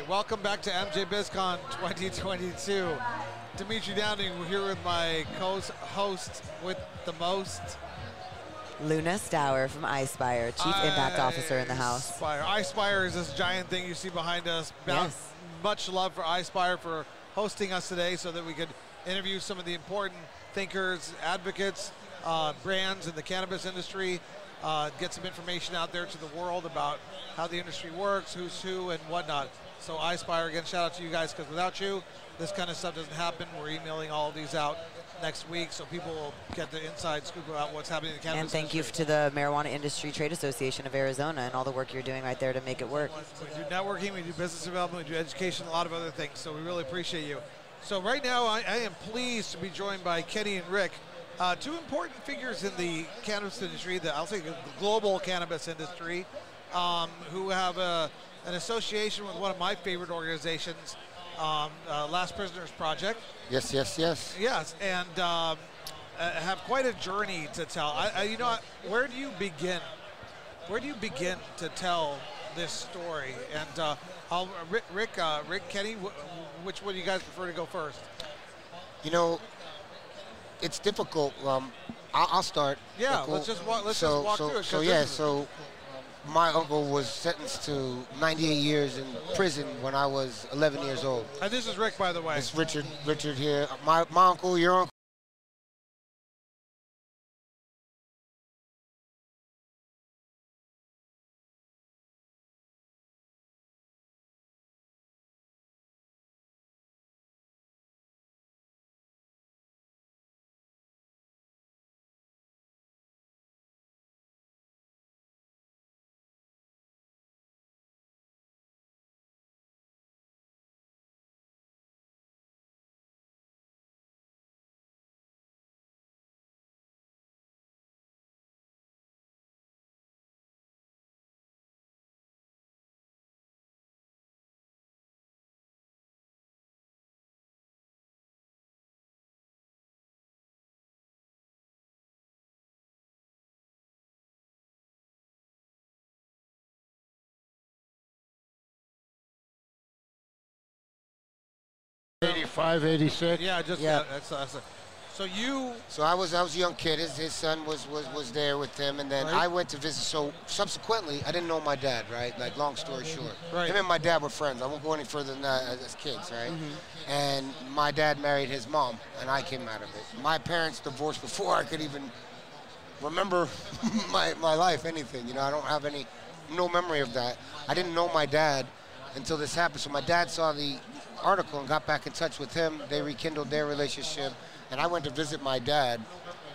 right, welcome back to MJ BizCon 2022. Demitri Downing we're here with my co-host with the most. Luna Stower from iSpire, Chief Impact Officer in the house. iSpire. iSpire is this giant thing you see behind us. Yes. Much love for iSpire for hosting us today so that we could interview some of the important thinkers, advocates, uh, brands in the cannabis industry, uh, get some information out there to the world about how the industry works, who's who, and whatnot. So iSpire, again, shout out to you guys because without you, this kind of stuff doesn't happen. We're emailing all of these out next week so people will get the inside scoop about what's happening in the cannabis And thank you to the Marijuana Industry Trade Association of Arizona and all the work you're doing right there to make it work. We do networking, we do business development, we do education, a lot of other things. So we really appreciate you. So right now, I, I am pleased to be joined by Kenny and Rick, uh, two important figures in the cannabis industry, the, I'll say the global cannabis industry, um, who have a, an association with one of my favorite organizations, um, uh, Last Prisoners Project. Yes, yes, yes. Yes, and um, uh, have quite a journey to tell. I, I, you know, where do you begin? Where do you begin to tell this story? And uh, I'll, Rick, Rick, uh, Rick Kenny, wh- which one do you guys prefer to go first? You know, it's difficult. Um, I'll, I'll start. Yeah, Uncle. let's just walk- let's so, just walk so, through it, So yeah, so my uncle was sentenced to 98 years in prison when I was 11 years old. And this is Rick, by the way. It's Richard. Richard here. My my uncle, your uncle. Eighty-five, eighty-six. Yeah, just Yeah. yeah. That's, that's so you. So I was I was a young kid. His, his son was, was was there with him, and then Right. I went to visit. So subsequently, I didn't know my dad. Right, like long story short, Right. him and my dad were friends. I won't go any further than that as, as kids, right? Mm-hmm. And my dad married his mom, and I came out of it. My parents divorced before I could even remember my my life, anything. You know, I don't have any no memory of that. I didn't know my dad until this happened. So my dad saw the article and got back in touch with him. They rekindled their relationship, and I went to visit my dad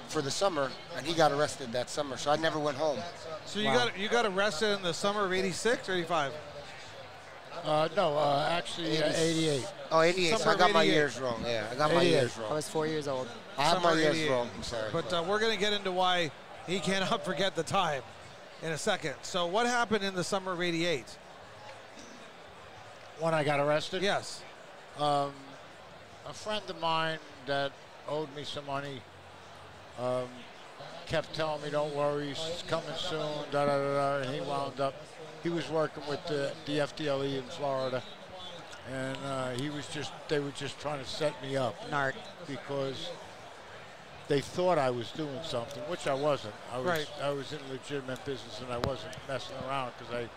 for the summer, and he got arrested that summer. So I never went home. So you Wow. got you got arrested in the summer of '86 or '85? Uh, no, uh, actually, uh, eighty-eight. Oh, 88. So I got my years wrong. Yeah, I got my 88. years I was four years old. I have my years wrong. I'm sorry. But uh, we're going to get into why he cannot forget the time in a second. So what happened in the summer of '88? When I got arrested, Yes. Um, a friend of mine that owed me some money um, kept telling me, "Don't worry, he's coming soon." Da da da. da and he wound up. He was working with the, the FDLE in Florida, and uh, he was just. They were just trying to set me up because they thought I was doing something, which I wasn't. I was Right. I was in legitimate business and I wasn't messing around because I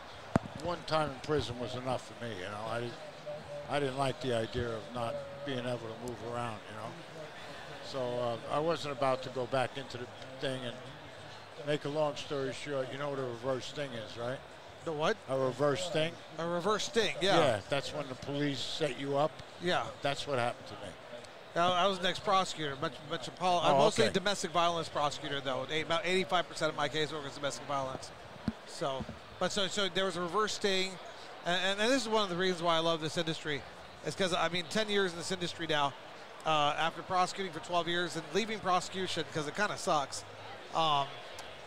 one time in prison was enough for me. You know, I didn't I didn't like the idea of not being able to move around. You know, so uh, I wasn't about to go back into the thing and make a long story short. You know what a reverse sting is, right? The what? A reverse sting. A reverse sting. Yeah. Yeah, that's when the police set you up. Yeah. That's what happened to me. I I was an ex-prosecutor, much, much of Oh, I'm mostly okay. domestic violence prosecutor, though. Eight- About 85% of my casework is domestic violence. So, but so so there was a reverse sting, and, and, and this is one of the reasons why I love this industry, is because I mean, 10 years in this industry now, uh, after prosecuting for 12 years and leaving prosecution because it kind of sucks, um,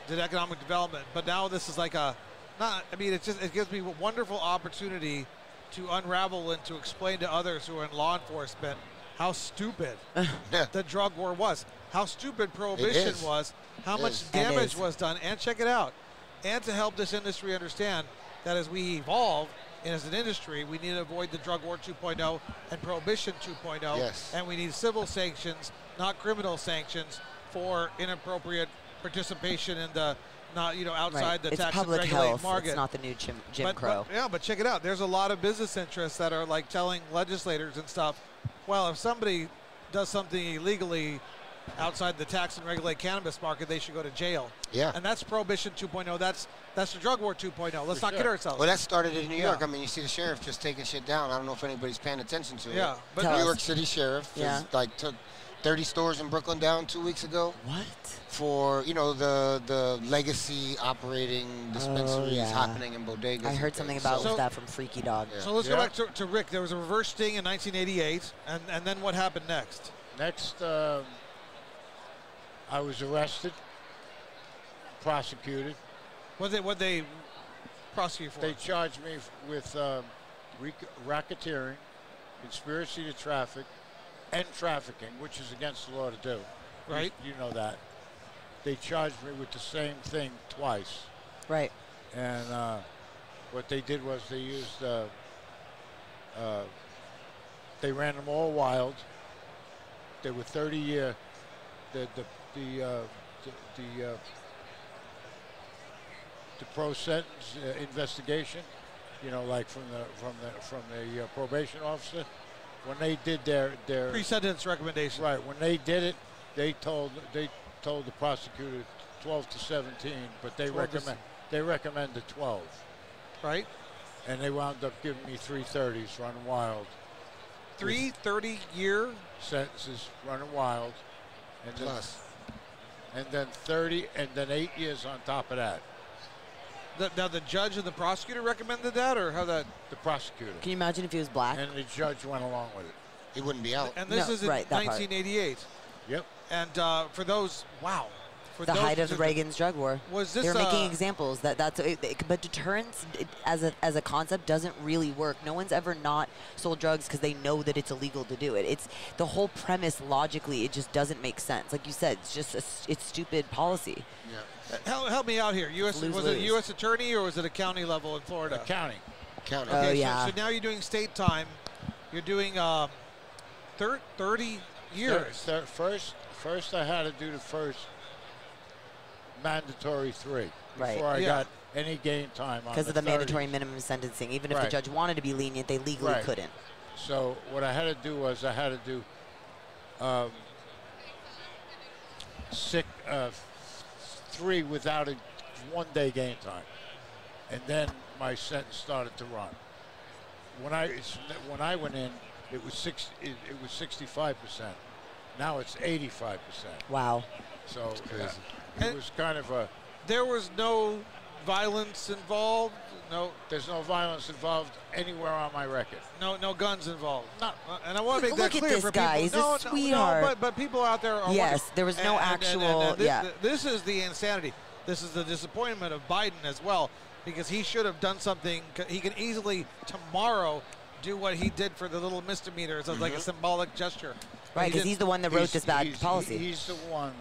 did economic development, but now this is like a, not. I mean, it just it gives me a wonderful opportunity to unravel and to explain to others who are in law enforcement how stupid the drug war was, how stupid prohibition was, how It much is. Damage was done, and check it out, and to help this industry understand that as we evolve, and as an industry, we need to avoid the drug war 2.0 and prohibition 2.0. Yes. And we need civil sanctions, not criminal sanctions, for inappropriate participation in the not you know outside Right. the it's tax public and health. market. It's not the new Jim, Jim but, Crow. but- yeah, but check it out. There's a lot of business interests that are like telling legislators and stuff, well, if somebody does something illegally outside the tax and regulate cannabis market, they should go to jail. Yeah. And that's prohibition 2.0. That's that's the drug war 2.0. Let's For not kid ourselves. Well, that started in New Yeah. York. I mean, you see the sheriff just taking shit down. I don't know if anybody's paying attention to it. yeah, but Tell New us. York City sheriff Yeah. is, like took 30 stores in Brooklyn down two weeks ago what? for you know the the legacy operating dispensaries Oh, yeah. happening in bodegas. I heard something about So- that from Freaky Dog. Yeah. so let's go back to, to Rick. There was a reverse sting in 1988, and, and then what happened next? Next, um, I was arrested, prosecuted. What they what they prosecute for? They charged me with um, rec- racketeering, conspiracy to traffic, and trafficking, which is against the law to do. You- Right. You, know that. They charged me with the same thing twice. Right. And uh, what they did was they used, uh, uh, they ran them all wild. They were 30 year, the, the, the, uh, the, the, uh, the pro sentence uh, investigation, you know, like from the, from the, from the uh, probation officer, when they did their, their, Pre-sentence recommendation. Right. When they did it, they told they told the prosecutor 12 to 17, but they 12 to recommend they recommended 12, Right. and they wound up giving me three 30s running wild, Three 30 year. sentences running wild, and then, Plus. And then 30, and then eight years on top of that. The, now the judge and the prosecutor recommended that, or how that? The prosecutor Can you imagine if he was black? and the judge went along with it. He wouldn't be out. And this No, is in right, that part. 1988. Yep. And uh, for those, wow. For the height of just- Reagan's drug war. Was this, They're making uh, examples that that's it, it- but deterrence it, as a as a concept doesn't really work. No one's ever not sold drugs because they know that it's illegal to do it. It's the whole premise logically it just doesn't make sense. Like you said, it's just a, s- it's stupid policy. Yeah. Help, help me out here. U.S. Lose, was it a. U.S. attorney or was it a county level in Florida? Accounting. County. Oh, Okay, so- yeah. So, now you're doing state time. You're doing um, thir- 30 years. Thir- thir- first, first I had to do the first mandatory three Right. before I Yeah. got any gain time on Because of the 30s. mandatory minimum sentencing, even if the judge wanted to be lenient, they legally Right. couldn't. So what I had to do was I had to do um, six, uh, three without a one day gain time, and then my sentence started to run. When I when I went in, it was six. It, it was 65 percent. Now it's 85 percent. Wow. So uh, crazy. It was kind of a. There was no violence involved. No, There's no violence involved anywhere on my record. no, no guns involved. No. Uh, And I want to make Look that clear for guy. people. He's no, no, sweetheart. No, but, but people out there are Yes, wondering- there was no and- and- and- and actual- this, yeah. This is the insanity. This is the disappointment of Biden as well, because he should have done something. He can easily tomorrow do what he did for the little misdemeanors as like a symbolic gesture. Right, because didn't. he's the one that wrote He's- this bad he's- policy. He's the one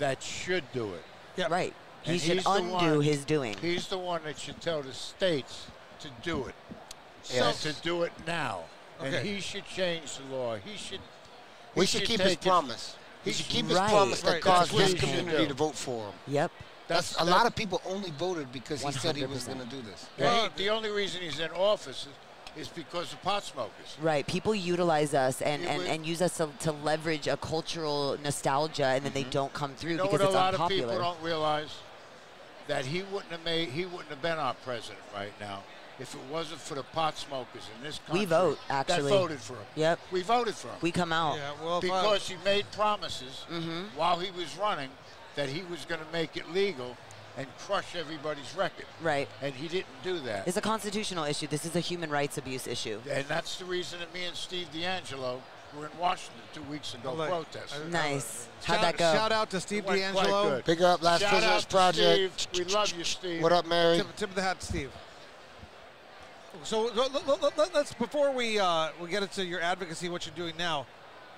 that should do it. Yeah. right. He And should undo one- his doing. He's the one that should tell the states to do it. Yeah. And to do it now. Okay. And he should change the law. He should. We he should keep his take it- promise. He should keep his promise that Right, caused that's what his community to vote for him. Yep. That's, a lot of people only voted because he said he was going to do this. Yeah, Well, the only reason he's in office is, is because of pot smokers. Right. People utilize us and, and, and use us to, to leverage a cultural nostalgia, and then they don't come through You know because what a lot unpopular. of people don't realize? That he wouldn't have made. He wouldn't have been our president right now if it wasn't for the pot smokers in this country. We vote, actually. That voted for him. Yep. We voted for him. we come out. Yeah, well, if I- because he made promises Mm-hmm. while he was running that he was going to make it legal and crush everybody's record. Right. And he didn't do that. It's a constitutional issue. This is a human rights abuse issue. and that's the reason that me and Steve DeAngelo were in Washington two weeks ago Like, protesting. Nice. Shout, How'd that go? shout out to Steve DeAngelo. Pick Big up Last Shout Prisoners Project. Steve. We love you, Steve. What up, Mary? Tip, tip of the hat, Steve. So let, let, let, us before we uh, we get into your advocacy, what you're doing now.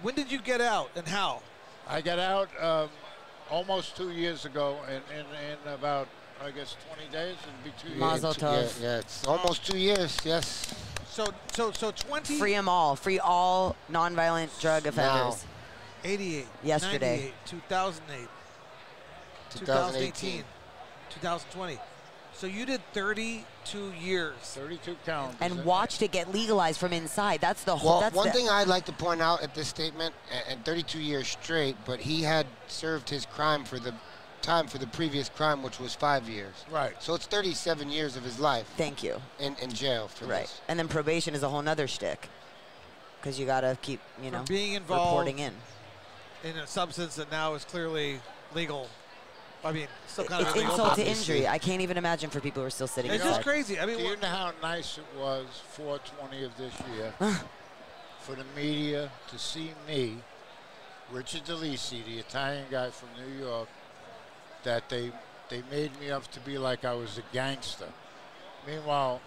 When did you get out and how? I got out um, almost two years ago in, in, in about I guess 20 days and be two years. Mazel two- tov. Yeah, yeah, it's almost two years. Yes. So so so 20 Free them all. Free all nonviolent drug offenders. 88 Yesterday. 98, 2008 2018. 2018 2020 so you did 32 years 32 counts. And watched it get legalized from inside. That's the whole. Well, that's one the, thing I'd like to point out at this statement, and 32 years straight, but he had served his crime for the time for the previous crime, which was five years. Right. So it's 37 years of his life Thank you. in, in jail for Right. this. And then probation is a whole nother shtick. Because you got to keep, you For know, being involved reporting in. in a substance that now is clearly legal I mean still kind It's of insult to injury. I can't even imagine for people who are still sitting it's inside. just crazy I mean Do you know how nice it was, 420 of this year, for the media to see me, Richard DeLisi, the Italian guy from New York, that they they made me up to be like I was a gangster. Meanwhile,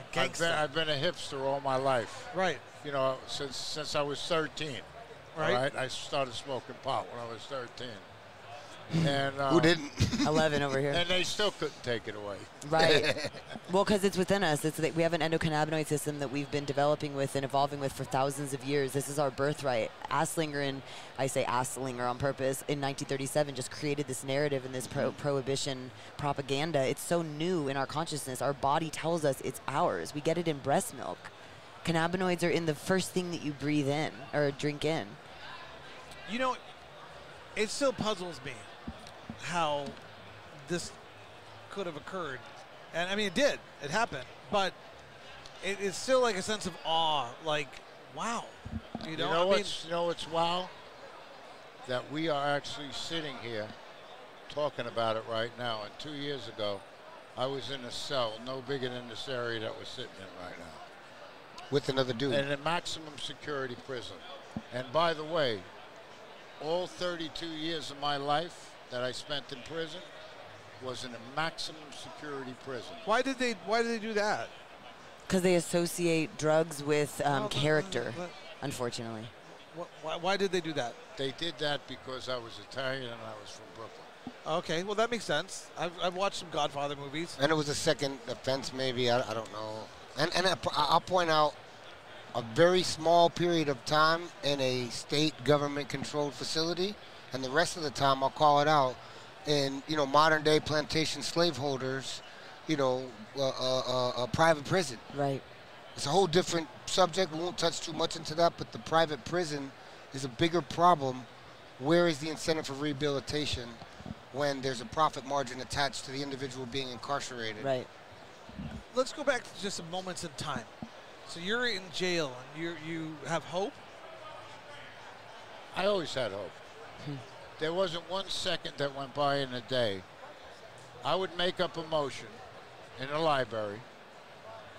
I've gangster. been, I've been a hipster all my life. right You know, since since I was 13. Right. All right. I started smoking pot when I was 13. And uh, Who didn't? 11 over here. And they still couldn't take it away. Right. well, because it's within us. It's that we have an endocannabinoid system that we've been developing with and evolving with for thousands of years. This is our birthright. Anslinger and I say Anslinger on purpose in 1937 just created this narrative and this pro- prohibition propaganda. It's so new in our consciousness. Our body tells us it's ours. We get it in breast milk. Cannabinoids are in the first thing that you breathe in or drink in. You know, it still puzzles me how this could have occurred. And I mean, it did. It happened. But it is still like a sense of awe. Like, wow. You know, You know I mean, what's you know what's wow? That we are actually sitting here talking about it right now. And two years ago, I was in a cell no bigger than this area that we're sitting in right now, With another dude. in a maximum security prison. And by the way, all 32 years of my life that I spent in prison was in a maximum security prison. why did they why did they do that? Because they associate drugs with um, Well, character, but- unfortunately. Why, why did they do that? They did that because I was Italian and I was from Brooklyn. Okay, well that makes sense. I've, I've watched some Godfather movies. and it was a second offense, maybe. I, I don't know. And, and I, I'll point out a very small period of time in a state government controlled facility, and the rest of the time, I'll call it out, in you know modern day plantation slaveholders, you know, uh, uh, uh, a private prison. Right. It's a whole different subject. We won't touch too much into that, but the private prison is a bigger problem. Where is the incentive for rehabilitation when there's a profit margin attached to the individual being incarcerated? Right. Let's go back to just some moments in time. So you're in jail and you you have hope. I always had hope. There wasn't one second that went by in a day. I would make up a motion in the library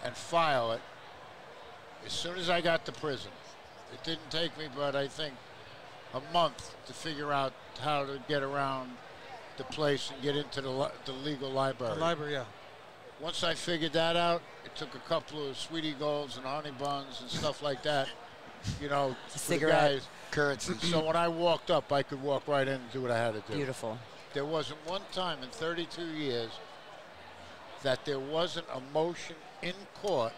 and file it as soon as I got to prison. It didn't take me, but I think a month to figure out how to get around the place and get into the, li- the legal The library. library, yeah. Once I figured that out, it took a couple of sweetie golds and honey buns and stuff like that. You know, for the guys. Currency. So when I walked up, I could walk right in and do what I had to do. Beautiful. There wasn't one time in 32 years that there wasn't a motion in court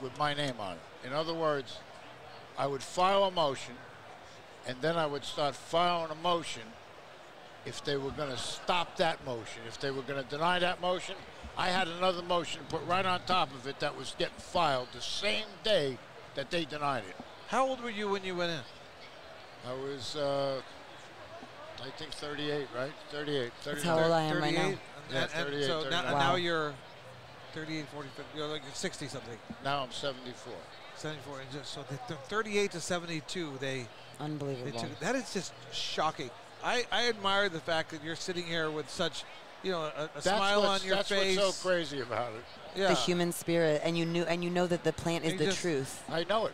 with my name on it. In other words, I would file a motion, and then I would start filing a motion if they were going to stop that motion. If they were going to deny that motion, I had another motion put right on top of it that was getting filed the same day that they denied it. How old were you when you went in? I was, uh, I think 38, right? 38. That's how old I am right now. 38? Yeah, And, and so now, 39. now Wow. you're 38, 40, 50, you're like 60 something, Now I'm 74. 74. And just, so the, the 38 to 72, they, they Unbelievable. took, that is just shocking. I, I admire the fact that you're sitting here with such, you know, a, a smile on your that's face. That's what's so crazy about it. Yeah. The human spirit, and you knew, and you know that the plant is You the just- truth. I know it.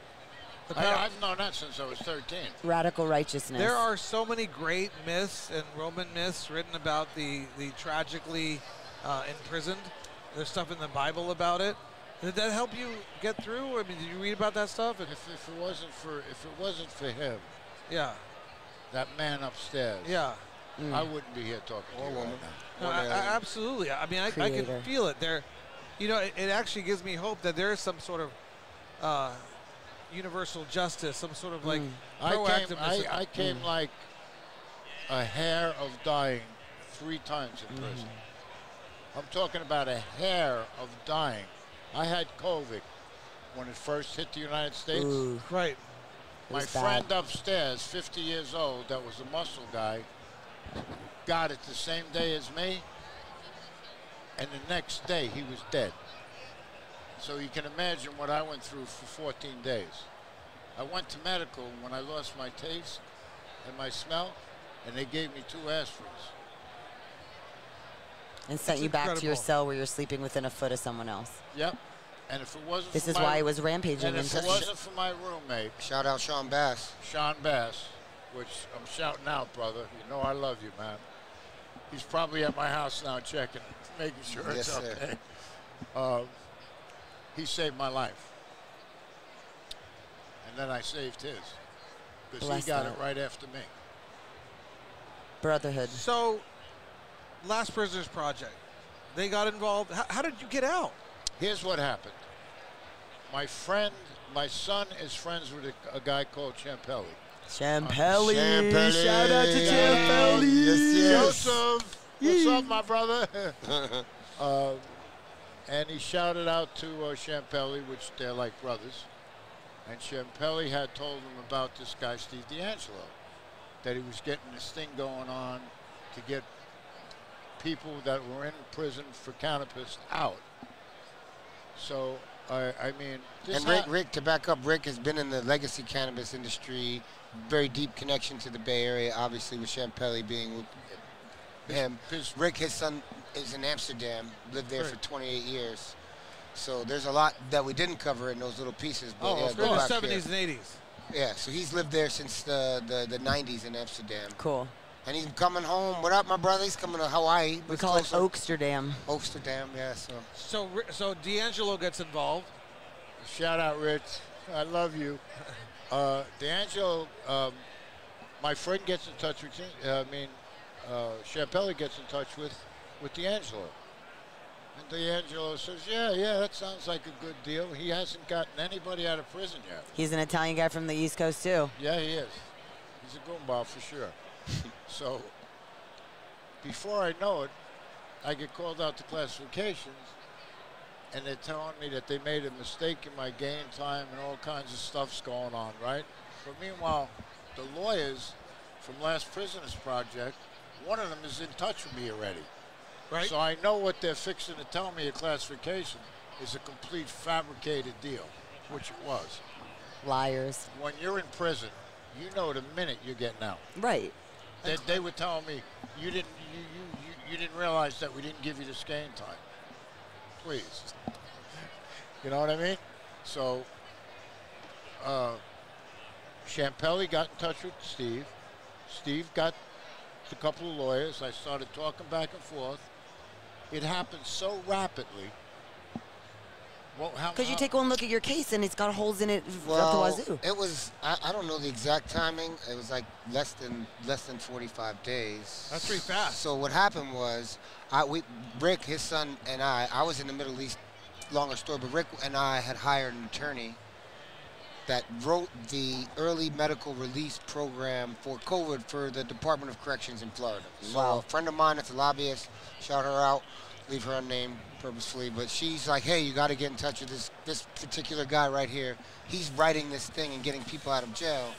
The I, I've known that since I was 13. Radical righteousness. There are so many great myths and Roman myths written about the, the tragically uh, imprisoned. There's stuff in the Bible about it. Did that help you get through? I mean, did you read about that stuff? And, If, if it wasn't for if it wasn't for him, yeah, that man upstairs, yeah. I wouldn't be here talking to Or you woman. right now. No, I, I- absolutely. I mean, I, I can feel it there. You know, it, it actually gives me hope that there is some sort of uh, universal justice, some sort of like mm. I came. I, I came mm. like a hair of dying three times in mm-hmm. prison. I'm talking about a hair of dying. I had COVID when it first hit the United States. Ooh, right. My was bad. friend upstairs, 50 years old, that was a muscle guy, got it the same day as me, and the next day he was dead. So you can imagine what I went through for 14 days. I went to medical when I lost my taste and my smell, and they gave me two aspirins. and sent It's you back to your cell where you're sleeping within a foot of someone else. Yep. And if it wasn't This for is my, why it was rampaging and if it wasn't for my roommate, Shout out Sean Bass. Sean Bass, which I'm shouting out, brother. You know I love you, man. He's probably at my house now checking, making sure it's Yes, sir. okay. Uh, He saved my life. And then I saved his. Because he got that. it right after me. Brotherhood. So, Last Prisoners Project, they got involved. How, how did you get out? Here's what happened. My friend, my son is friends with a, a guy called Champelli. Champelli. Champelli. Shout out to Champelli. Yes, yes. Joseph, what's up, my brother? uh, and he shouted out to uh, Champelli, which they're like brothers. And Champelli had told him about this guy, Steve DeAngelo, that he was getting this thing going on to get people that were in prison for cannabis out. So, I, I mean, And Rick, Rick, to back up, Rick has been in the legacy cannabis industry, very deep connection to the Bay Area, obviously with Champelli being him. his- Rick, his son, is in Amsterdam, lived there for 28 years. So there's a lot that we didn't cover in those little pieces. But Oh, yeah, of go During the back here. 70s and 80s. Yeah, so he's lived there since the, the, the 90s in Amsterdam. Cool. And he's coming home. What up, my brother? He's coming to Hawaii. We but call it closer. Oaksterdam. Oaksterdam, yeah. So So, so DeAngelo gets involved. Shout out, Rich. I love you. Uh, DeAngelo, um, my friend gets in touch with, him- uh, I mean, uh, Champelli gets in touch with, with DeAngelo. And DeAngelo says, yeah, yeah, that sounds like a good deal. He hasn't gotten anybody out of prison yet. He's an Italian guy from the East Coast too. Yeah, he is. He's a goomba for sure. so, before I know it, I get called out to classifications, and they're telling me that they made a mistake in my gain time and all kinds of stuff's going on, right? But meanwhile, the lawyers from Last Prisoners Project, one of them is in touch with me already. Right. So I know what they're fixing to tell me at classification is a complete fabricated deal, which it was. Liars. When you're in prison, you know the minute you're getting out. Right. They, they were telling me you didn't you, you, you, you didn't realize that we didn't give you the scan time. Please. You know what I mean? So uh, Champelli got in touch with Steve. Steve got a couple of lawyers. I started talking back and forth. It happened so rapidly. Well, how, Because you how- take one look at your case and it's got holes in it well, the wazoo. it was. I, I don't know the exact timing. It was like less than less than 45 days. That's pretty fast. So what happened was, I we Rick, his son, and I. I was in the Middle East. Longer story, but Rick and I had hired an attorney that wrote the early medical release program for COVID for the Department of Corrections in Florida. So Wow. a friend of mine that's a lobbyist, shout her out, leave her unnamed purposefully, but she's like, hey, you got to get in touch with this this particular guy right here. He's writing this thing and getting people out of jail.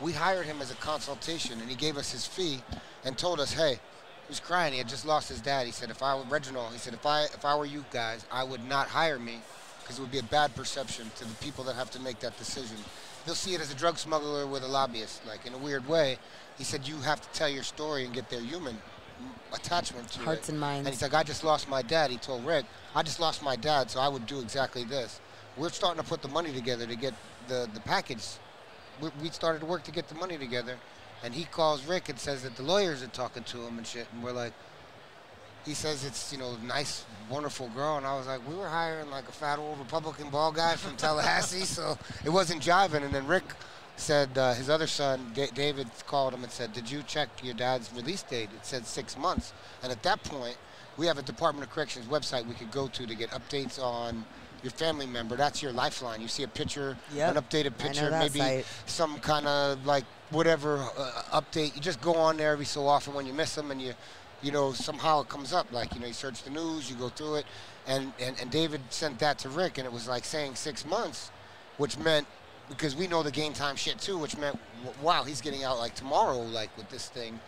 We hired him as a consultation, and he gave us his fee and told us, hey, he was crying. He had just lost his dad. He said, if I were Reginald, he said, if I if I were you guys, I would not hire me because it would be a bad perception to the people that have to make that decision. They'll see it as a drug smuggler with a lobbyist, like in a weird way. He said, you have to tell your story and get their human attachment to Hearts it. and minds. And he's like, I just lost my dad. He told Rick, I just lost my dad, so I would do exactly this. We're starting to put the money together to get the, the package. We, we started to work to get the money together. And he calls Rick and says that the lawyers are talking to him and shit. And we're like, he says it's, you know, nice, wonderful girl. And I was like, we were hiring like a fat old Republican ball guy from Tallahassee, so it wasn't jiving. And then Rick said uh, his other son, Da- David, called him and said, "Did you check your dad's release date?" It said six months. And at that point, we have a Department of Corrections website we could go to to get updates on your family member. That's your lifeline. You see a picture, Yep. an updated picture, maybe site. some kind of like whatever uh, update. You just go on there every so often when you miss them, and you, you know, somehow it comes up. Like you know, you search the news, you go through it, and and, and David sent that to Rick, and it was like saying six months, which meant because we know the gain time shit too, which meant wow, he's getting out like tomorrow, like with this thing,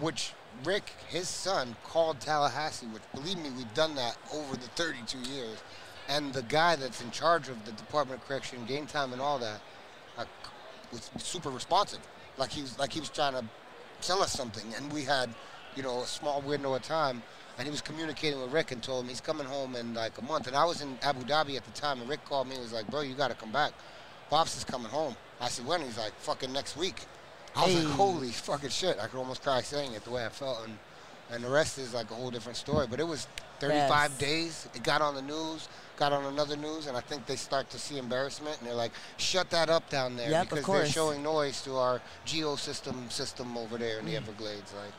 which. Rick, his son, called Tallahassee, which believe me, we've done that over the 32 years. And the guy that's in charge of the Department of Correction, game time, and all that, like, was super responsive. Like he was like he was trying to sell us something, and we had, you know, a small window of time. And he was communicating with Rick and told him he's coming home in like a month. And I was in Abu Dhabi at the time, and Rick called me and was like, "Bro, you got to come back. Pops is coming home." I said, "When?" He's like, "Fucking next week." I was like, "Holy fucking shit!" I could almost cry saying it the way I felt, and and the rest is like a whole different story. But it was 35 Yes. days. It got on the news, got on another news, and I think they start to see embarrassment, and they're like, "Shut that up down there," Yep, because they're showing noise to our geo system system over there in the mm. Everglades. Like,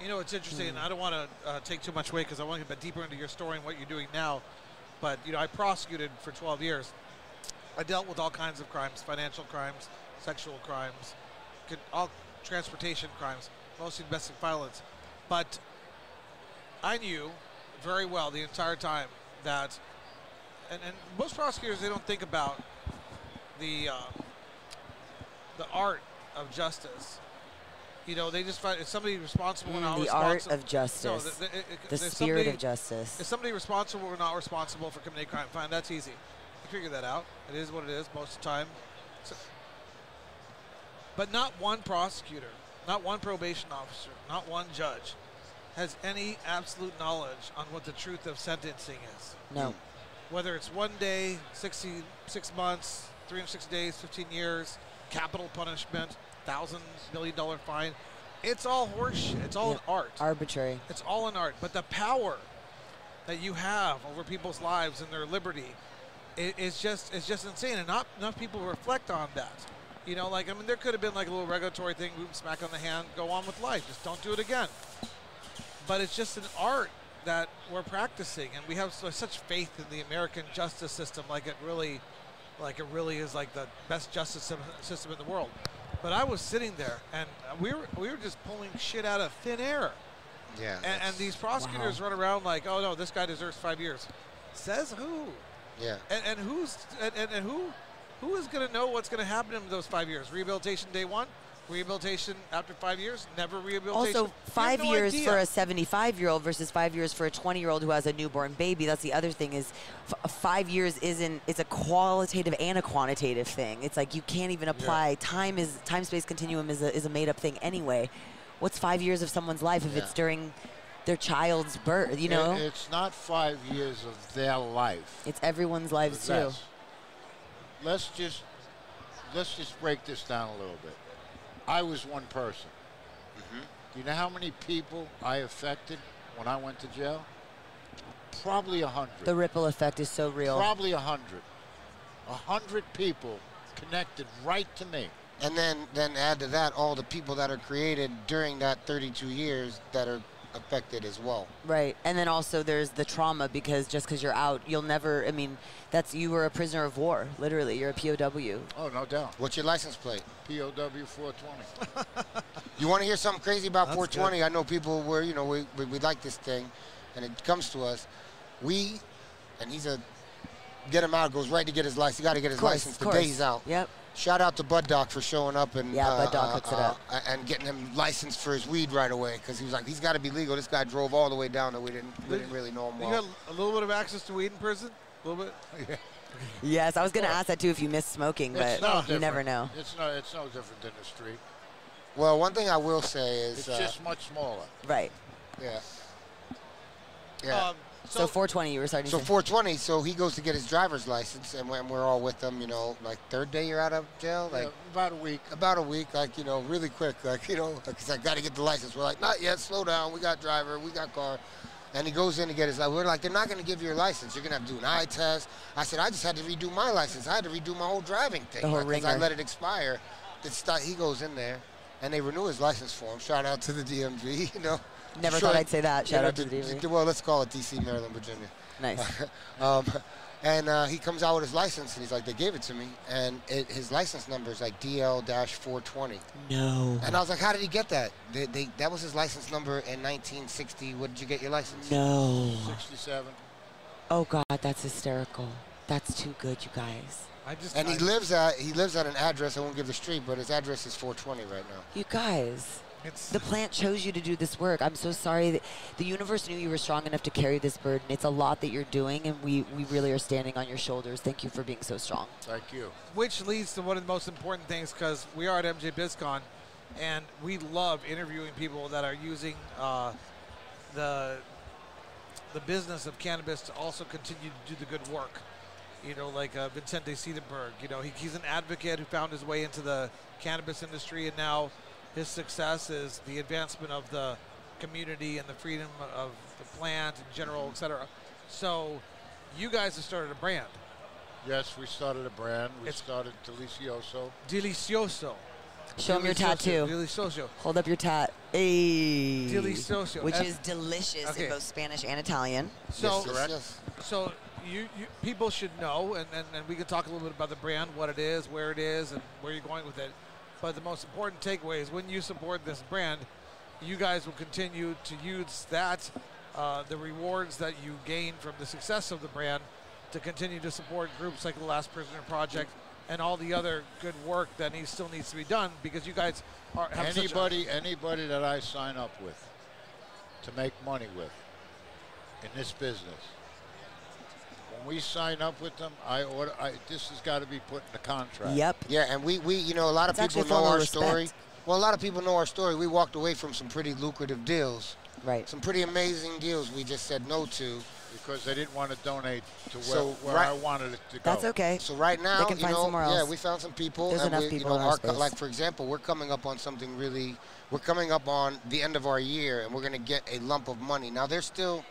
You know, it's interesting. I don't want to uh, take too much weight because I want to get deeper into your story and what you're doing now. But you know, I prosecuted for 12 years. I dealt with all kinds of crimes: financial crimes, sexual crimes, all transportation crimes, mostly domestic violence. But I knew very well the entire time that, and, and most prosecutors they don't think about the uh, the art of justice. You know, they just find somebody responsible or Mm, not the art of justice. No, the, the, the spirit somebody- of justice. Is somebody responsible or not responsible for committing a crime? Fine, that's easy. You figure that out. It is what it is most of the time. So, but not one prosecutor, not one probation officer, not one judge has any absolute knowledge on what the truth of sentencing is. No. Whether it's one day, 66 months, 360 days, 15 years, capital punishment, thousand million dollar fine, it's all horseshit. It's all Yep. an art. Arbitrary. It's all an art, but the power that you have over people's lives and their liberty is just is just insane, and not enough people reflect on that. You know, like I mean, there could have been like a little regulatory thing, boom, smack on the hand, go on with life, just don't do it again. But it's just an art that we're practicing, and we have so, such faith in the American justice system, like it really, like it really is like the best justice system in the world. But I was sitting there, and we were we were just pulling shit out of thin air. yeah. And, and these prosecutors run around like, oh no, this guy deserves five years. Says who? yeah. And, and who's and, and, and who who is going to know what's going to happen in those five years? Rehabilitation day one, rehabilitation after five years, never rehabilitation. Also, five no years idea. for a 75 year old versus five years for a 20 year old who has a newborn baby. That's the other thing is f- five years isn't, it's a qualitative and a quantitative thing. It's like you can't even apply. Time is, time space continuum is a, is a made up thing anyway. What's five years of someone's life if it's during their child's birth, you know? It- it's not five years of their life. it's everyone's lives too. Let's just let's just break this down a little bit. I was one person. Mm-hmm. Do you know how many people I affected when I went to jail? Probably a hundred. The ripple effect is so real. Probably a hundred. A hundred people connected right to me. And then, then add to that all the people that are created during that 32 years that are affected as well. Right. And then also there's the trauma because just because you're out, you'll never, I mean, that's, you were a prisoner of war, literally. You're a POW. Oh, no doubt. What's your license plate? POW 420. You want to hear something crazy about That's 420? I know people were, you know, we, we, we like this thing, and it comes to us. We, and he's a, get him out, goes right to get his license. He got to get his course, license of the course. day he's out. Yep. Shout out to Bud Doc for showing up and Yeah, uh, Bud Doc uh, it uh, up. uh, and getting him licensed for his weed right away because he was like, he's got to be legal. This guy drove all the way down there. We didn't, we didn't really know him You well. got a little bit of access to weed in prison, a little bit. Yes, I was going to ask that too if you miss smoking, It's but no you different. never know. It's no, it's no different than the street. Well, one thing I will say is, It's uh, just much smaller. Right. yeah, yeah. Um, So, 420, you were starting So to 420, so he goes to get his driver's license, and when we're all with him, you know, like third day you're out of jail, like Yeah, about a week. about a week, like you know, really quick, like you know, because I got to get the license. We're like, not yet, slow down. We got driver, we got car, And he goes in to get his. We're like, they're not going to give you your license. You're going to have to do an eye test. I said, I just had to redo my license. I had to redo my whole driving thing. The whole like, 'cause I let it expire. It's not, he goes in there, and they renew his license for him. Shout out to the DMV. You know. Never Sure, thought I'd say that. you Shout know, out to the DMV. Well, let's call it DC, Maryland, Virginia. Nice. um, and uh, he comes out with his license, and he's like, they gave it to me, and it, his license number is like DL-420. No. And I was like, how did he get that? They, they, that was his license number in 1960. What did you get your license? No. 67. Oh God, that's hysterical. That's too good, you guys. I just And he I- lives at he lives at an address. I won't give the street, but his address is 420 right now. You guys. It's The plant chose you to do this work. I'm so sorry that the universe knew you were strong enough to carry this burden. It's a lot that you're doing, and we, we really are standing on your shoulders. Thank you for being so strong. Thank you. which leads to one of the most important things because we are at MJ BizCon, and we love interviewing people that are using uh, the the business of cannabis to also continue to do the good work. You know, like uh, Vicente Sederberg. You know, he, he's an advocate who found his way into the cannabis industry, and now his success is the advancement of the community and the freedom of the plant in general, et cetera. So, you guys have started a brand, Yes, we started a brand. We It's- started Delisioso. Delisioso. Show them your tattoo. Delisioso. Hold up your tat. Hey. Delisioso. Which And- is delicious Okay. in both Spanish and Italian. So, yes, Correct. yes. so you, you people should know, and, and, and we can talk a little bit about the brand, what it is, where it is, and where you're going with it. But the most important takeaway is when you support this brand, you guys will continue to use that, uh, the rewards that you gain from the success of the brand, to continue to support groups like the Last Prisoner Project and all the other good work that needs, still needs to be done because you guys are Anybody, anybody that I sign up with to make money with in this business, when we sign up with them, I order. I, this has got to be put in the contract. Yep. Yeah, and we, we you know a lot of It's people know our respect. story. Well, a lot of people know our story. We walked away from some pretty lucrative deals, Right. some pretty amazing deals. We just said no to. Because they didn't want to donate to where, So, where right- I wanted it to go. That's okay. So right now, can you find know, somewhere yeah, we found some people, There's and enough we, people you in know, our our space. like for example, we're coming up on something really. We're coming up on the end of our year, and we're going to get a lump of money. Now, there's still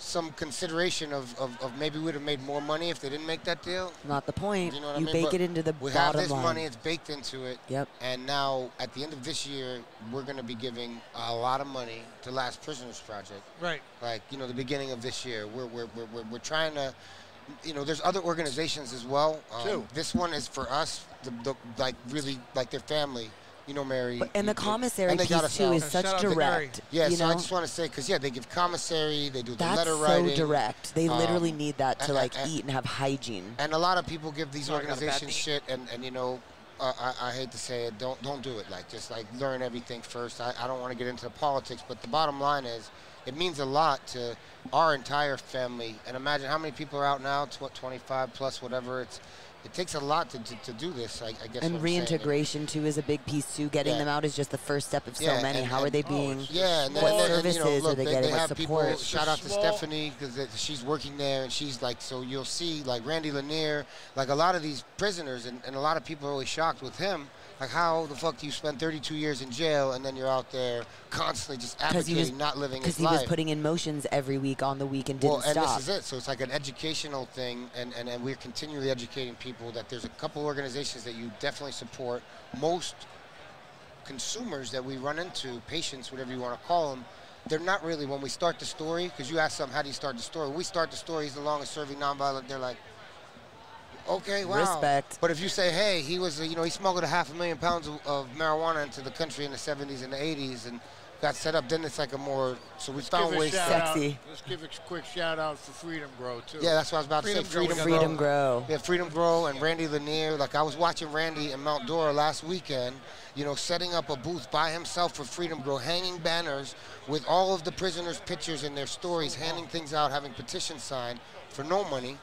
some consideration of, of, of maybe we'd have made more money if they didn't make that deal. Not the point. You know what you I mean? bake But it into the we have this line. money; it's baked into it. Yep. And now, at the end of this year, we're going to be giving a lot of money to Last Prisoners Project. right. Like you know, the beginning of this year, we're we're we're, we're, we're trying to. You know, there's other organizations as well. Um, Too. This one is for us, the, the, like really, like their family. You know, Mary. But, and the commissary and they piece too is such shout out to Mary. direct. Yeah, you so know? I just want to say, because yeah, they give commissary, they do the That's letter so writing, direct. They um, literally need that to a- like a- eat and have hygiene. and a lot of people give these Sorry, I got a bad organizations shit, and, and you know, uh, I, I hate to say it, don't don't do it. Like just like learn everything first. I, I don't want to get into the politics, but the bottom line is, it means a lot to our entire family. And imagine how many people are out now, tw- 25 plus, whatever. It's it takes a lot to, to, to do this. I, I guess. what And I'm reintegration too is a big piece too. Getting Yeah. them out is just the first step of so Yeah, many. and- How are they being? it's Yeah, and then, What and then, and, you know, services are they they, getting? they What have people. support? Shout out to Stephanie because she's working there, and she's like, so you'll see, like Randy Lanier, like a lot of these prisoners, and, and a lot of people are always shocked with him. Like, how the fuck do you spend 32 years in jail and then you're out there constantly just advocating, was not living his life? because he was putting in motions every week on the week and didn't well, and stop. this is it. So it's like an educational thing, and, and, and we're continually educating people that there's a couple organizations that you definitely support. Most consumers that we run into, patients, whatever you want to call them, they're not really, when we start the story, because you ask them, how do you start the story? When we start the story, he's the longest serving nonviolent, they're like, okay, wow. Respect. But if you say, hey, he was, uh, you know, he smuggled a half a million pounds of, of marijuana into the country in the 70s and the 80s and got set up, then it's like a more, so we Let's found ways Sexy. Out, let's give a quick shout out for Freedom Grow too. yeah, that's what I was about Freedom to say, Grow, we Freedom Grow. Freedom grow. Yeah, Freedom Grow and Randy Lanier. Like I was watching Randy in Mount Dora last weekend, you know, setting up a booth by himself for Freedom Grow, hanging banners with all of the prisoners' pictures and their stories, handing things out, having petitions signed for no money.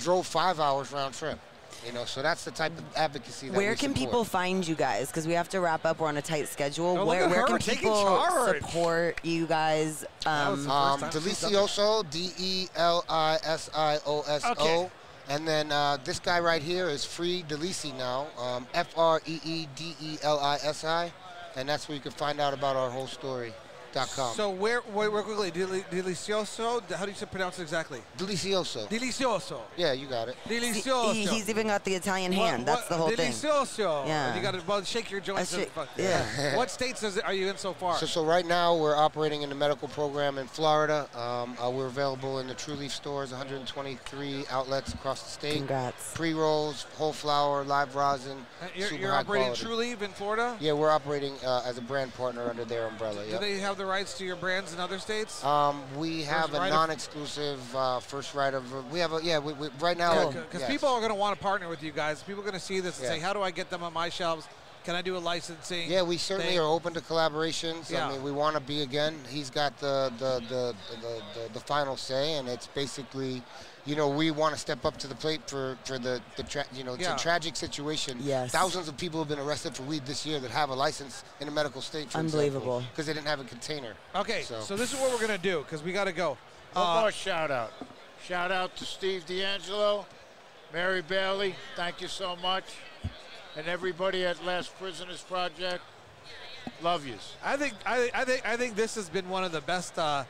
Drove five hours round trip. You know, so that's the type of advocacy that Where we can support. people find you guys? Because we have to wrap up. We're on a tight schedule. Oh, look where where can people charge. support you guys? Um, Um, First time she's done Delisioso, D E L I S I O S O. Okay. And then uh, this guy right here is Free Delisi now, um, F R E E D E L I S I. And that's where you can find out about our whole story. So where, wait, real quickly, Delisioso, how do you pronounce it exactly? Delisioso. Delisioso. Yeah, you got it. Delisioso. He, he's even got the Italian What- hand. That's the whole thing. Delisioso. Yeah. You got to well, shake your joints. And yeah. what states is are you in so far? So, so right now we're operating in the medical program in Florida. Um, uh, we're available in the Trulieve stores, 123 outlets across the state. Congrats. Pre rolls, whole flower, live rosin, Uh, you're you're operating quality. True Leaf in Florida? Yeah, we're operating uh, as a brand partner under their umbrella. Do Yep. they have the rights to your brands in other states? Um, we have a non-exclusive uh, first right of. We have a yeah. We, we, right now. Because yes. people are going to want to partner with you guys. People are going to see this and Yeah. say, how do I get them on my shelves? Can I do a licensing? Yeah, we certainly thing? are open to collaborations. Yeah. I mean, we want to be again. He's got the the, the the, the the final say, and it's basically, you know, we want to step up to the plate for for the the tra- you know it's Yeah. a tragic situation. Yes. Thousands of people have been arrested for weed this year that have a license in a medical state. Unbelievable. Because they didn't have a container. Okay, so, So- this is what we're going to do because we got to go. One Uh, more shout out. Shout out to Steve DeAngelo, Mary Bailey. Thank you so much. And everybody at Last Prisoners Project. Love yous. I think I, I think I think this has been one of the best uh,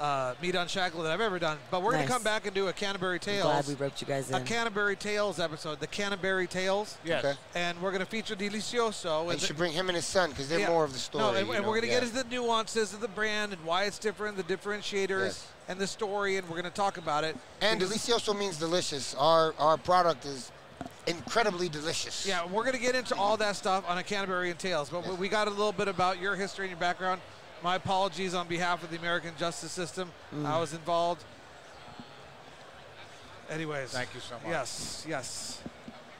uh, MITA unshackled that I've ever done. But we're Nice. gonna come back and do a Canterbury I'm Tales, glad we roped you guys in. a. Canterbury Tales episode, the Canterbury Tales, Yes. Okay. and we're gonna feature Delisioso. And and you should bring him and his son because they're yeah. more of the story. No, and, and know, we're gonna yeah. get into the nuances of the brand and why it's different, the differentiators, Yes. and the story, and we're gonna talk about it. And delicioso means delicious. Our our product is incredibly delicious. Yeah, we're going to get into all that stuff on a Canterbury and Tales, but we- we got a little bit about your history and your background. My apologies on behalf of the American justice system. I mm. was involved. Anyways. Thank you so much. Yes, yes.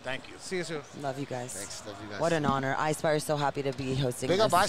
Thank you. See you soon. Love you guys. Thanks. Love you guys. What an honor. iSpire is so happy to be hosting Big this. up